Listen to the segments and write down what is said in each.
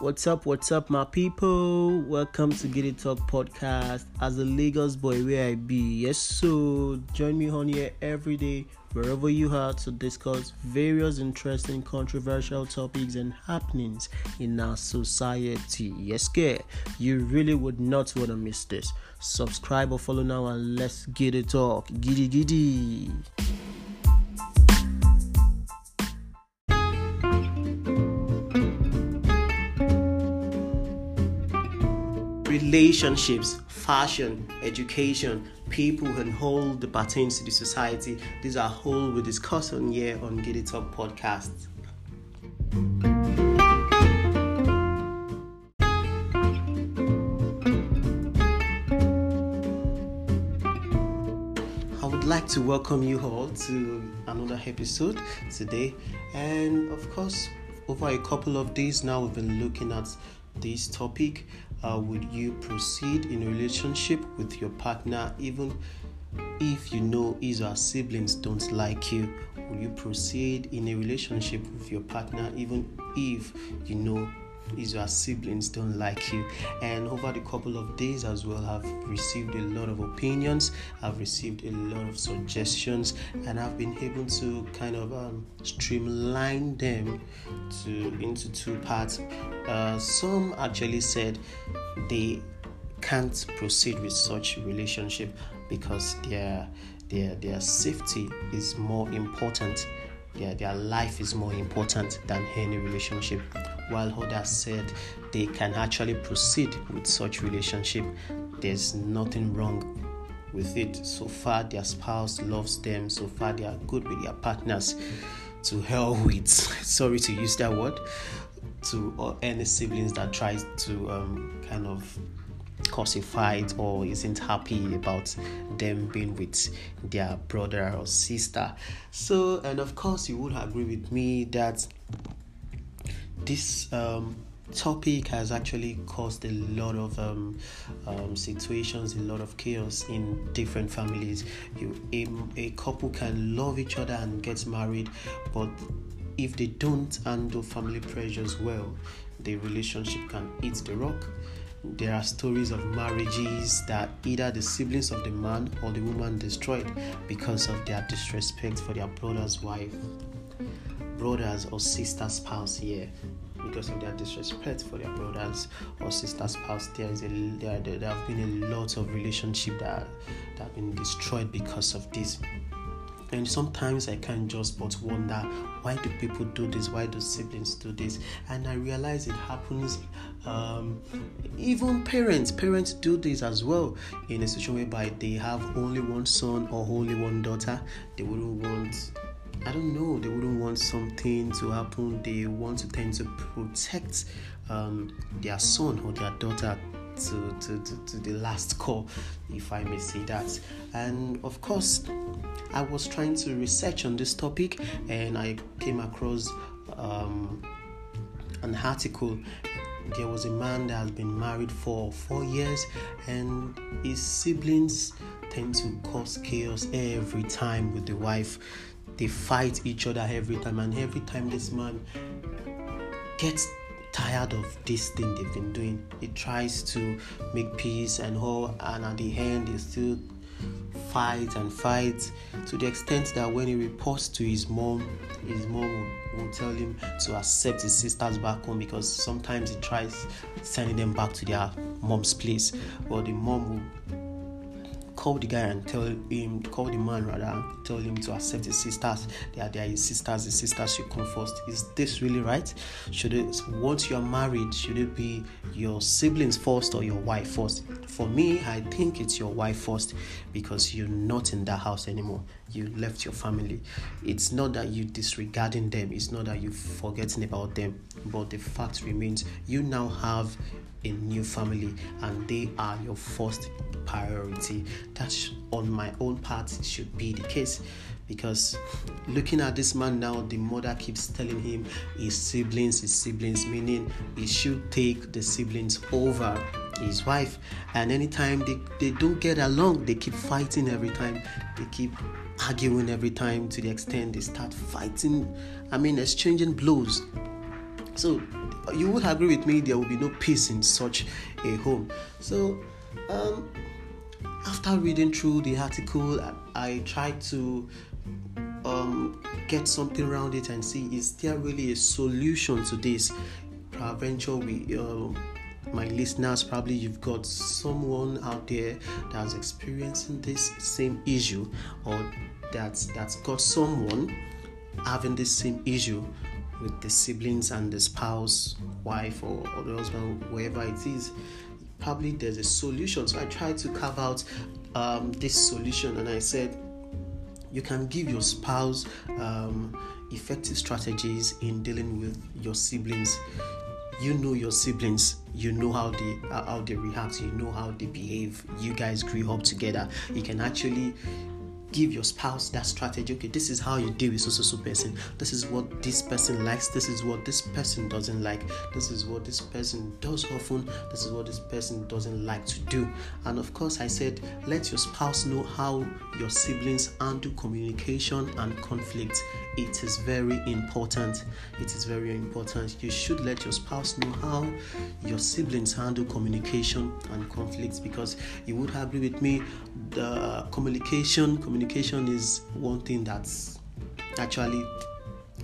What's up? What's up, my people? Welcome to Gidi Talk podcast. As a Lagos boy, where I be, yes, so join me on here every day, wherever you are, to discuss various interesting, controversial topics and happenings in our society. Yes, girl, you really would not want to miss this. Subscribe or follow now, and let's get it talk. Giddy giddy. Relationships, fashion, education, people, and all the pertains to the society. These are all we discuss on here on Gidi Talk podcast. I would like to welcome you all to another episode today, and of course, over a couple of days now, we've been looking at this topic uh, would you proceed in a relationship with your partner even if you know his or siblings don't like you? Will you proceed in a relationship with your partner even if you know is your siblings don't like you. And over the couple of days as well i've received a lot of opinions i've received a lot of suggestions and i've been able to kind of um, streamline them to into two parts. Uh, some actually said they can't proceed with such relationship because their their their safety is more important. Their, their life is more important than any relationship while others said they can actually proceed with such relationship there's nothing wrong with it. So far their spouse loves them. So far they are good with their partners. To hell with sorry to use that word to any siblings that tries to um, kind of cause a fight or isn't happy about them being with their brother or sister. So, and of course, you would agree with me that this um, topic has actually caused a lot of um, um, situations, a lot of chaos in different families. You, a, a couple can love each other and get married, but if they don't handle family pressures well, the relationship can eat the rock. There are stories of marriages that either the siblings of the man or the woman destroyed because of their disrespect for their brother's wife, brothers or sister spouse here. Because of their disrespect for their brothers or sister spouse, there is a there, there have been a lot of relationship that, that have been destroyed because of this. And sometimes I can't just but wonder why do people do this? Why do siblings do this? And I realize it happens. Um, even parents, parents do this as well. In a situation whereby they have only one son or only one daughter, they wouldn't want. I don't know. They wouldn't want something to happen. They want to tend to protect um, their son or their daughter to, to, to, to, the last call, if I may say that. And of course, I was trying to research on this topic and I came across um, an article. There was a man that has been married for four years, and his siblings tend to cause chaos every time with the wife. They fight each other every time, and every time this man gets tired of this thing they've been doing. He tries to make peace and all, and at the end, they still fight and fight to the extent that when he reports to his mom, his mom will, will, tell him to accept his sisters back home because sometimes he tries sending them back to their mom's place, but the mom will call the guy and tell him, call the man rather, tell him to accept his sisters. They are, they are his sisters. The sisters should come first. Is this really right? Should it once you are married, should it be your siblings first or your wife first? For me, I think it's your wife first because you're not in that house anymore. You left your family. It's not that you disregarding them. It's not that you forgetting about them. But the fact remains, you now have a new family and they are your first priority. That on my own part should be the case because looking at this man now, the mother keeps telling him his siblings, his siblings, meaning he should take the siblings over his wife. And anytime they, they don't get along, they keep fighting every time, they keep arguing every time to the extent they start fighting, I mean, exchanging blows. So you would agree with me there will be no peace in such a home. So um, after reading through the article i, I tried to um, get something around it and see is there really a solution to this? Peradventure we uh, my listeners probably you've got someone out there that's experiencing this same issue or that's that's got someone having this same issue with the siblings and the spouse wife or, or the husband wherever it is probably there's a solution. So i tried to carve out um, this solution and i said you can give your spouse um, effective strategies in dealing with your siblings. You know your siblings. You know how they how they react. You know how they behave. You guys grew up together. You can actually give your spouse that strategy okay this is how you deal with so so so person. This is what this person likes. This is what this person doesn't like. This is what this person does often. This is what this person doesn't like to do. And of course i said let your spouse know how your siblings handle communication and conflict. It is very important. It is very important. You should let your spouse know how your siblings handle communication and conflicts because you would agree with me the communication communication is one thing that's actually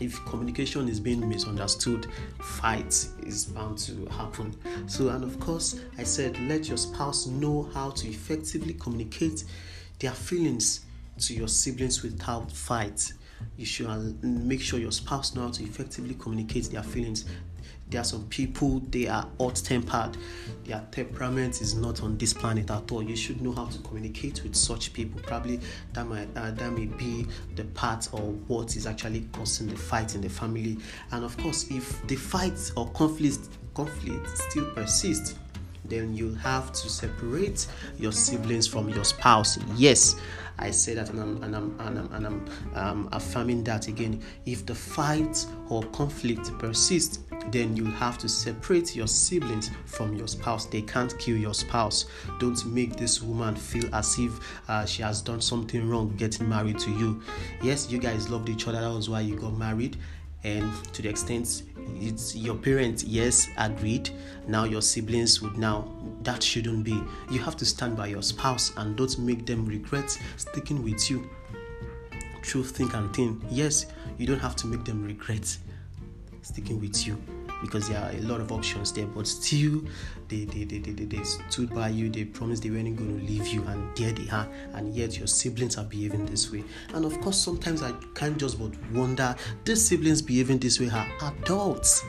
if communication is being misunderstood fight is bound to happen. So and of course i said let your spouse know how to effectively communicate their feelings to your siblings without fight. You should make sure your spouse know how to effectively communicate their feelings there are some people they are hot tempered their temperament is not on this planet at all. You should know how to communicate with such people. Probably that might uh, that may be the part or what is actually causing the fight in the family. And of course if the fight or conflict conflict still persists then you'll have to separate your siblings from your spouse yes I say that and I'm, and I'm, and I'm, and I'm um, affirming that again. If the fight or conflict persists, then you'll have to separate your siblings from your spouse. They can't kill your spouse. Don't make this woman feel as if uh, she has done something wrong getting married to you. Yes, you guys loved each other, that was why you got married and to the extent it's your parents yes agreed. Now your siblings would now that shouldn't be. You have to stand by your spouse and don't make them regret sticking with you. Truth think and thin yes you don't have to make them regret sticking with you because there are a lot of options there, but still they they, they, they, they stood by you, they promised they weren't going to leave you, and there they are, and yet your siblings are behaving this way. And of course, sometimes I can't just but wonder these siblings behaving this way are adults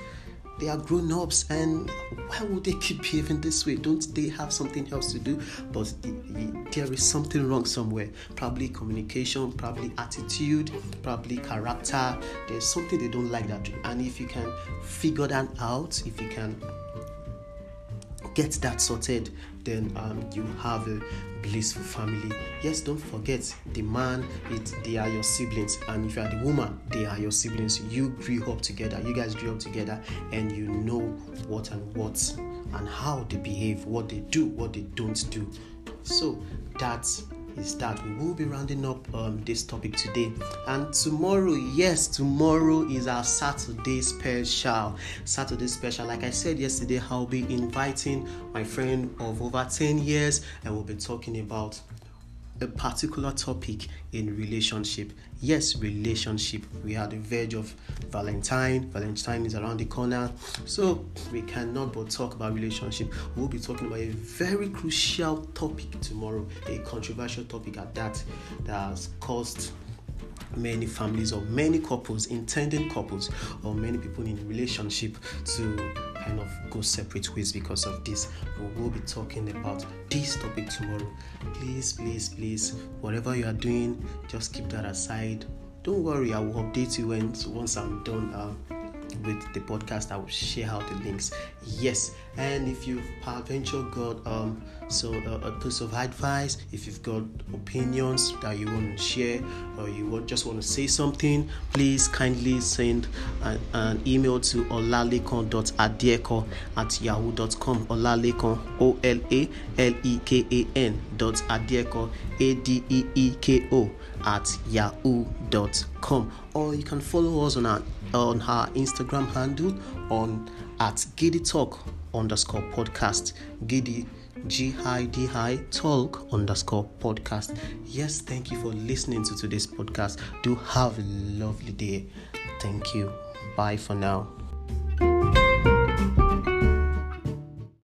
they are grown ups and why would they keep behaving this way? Don't they have something else to do? But the, the, there is something wrong somewhere. Probably communication probably attitude probably character. There's something they don't like that and if you can figure that out if you can get that sorted then um, you have a blissful family. Yes, don't forget the man, it they are your siblings, and if you are the woman, they are your siblings. You grew up together, you guys grew up together, and you know what and what and how they behave, what they do, what they don't do. So that's is that we will be rounding up um, this topic today. And tomorrow, yes, tomorrow is our Saturday special. Saturday special. Like I said yesterday, I'll be inviting my friend of over 10 years and we'll be talking about a particular topic in relationship. Yes, relationship. We are the verge of Valentine. Valentine is around the corner. So we cannot but talk about relationship. We'll be talking about a very crucial topic tomorrow, a controversial topic at that that has caused many families or many couples, intending couples, or many people in relationship to kind of go separate ways because of this. We will be talking about this topic tomorrow. Please, please, please, whatever you are doing, just keep that aside. Don't worry, I will update you when once I'm done. Uh, with the podcast. I will share out the links. Yes, and if you've peradventure got um so a, a, piece of advice, if you've got opinions that you want to share or you want, just want to say something, please kindly send an, an email to olalekan.adeeko at yahoo.com. Olalekan O L A L E K A N dot adeeko A D E E K O at yahoo.com or you can follow us on our on her Instagram handle on at Gidi Talk underscore podcast. Gidi G I D I Talk underscore podcast. Yes, thank you for listening to today's podcast. Do have a lovely day. Thank you. Bye for now.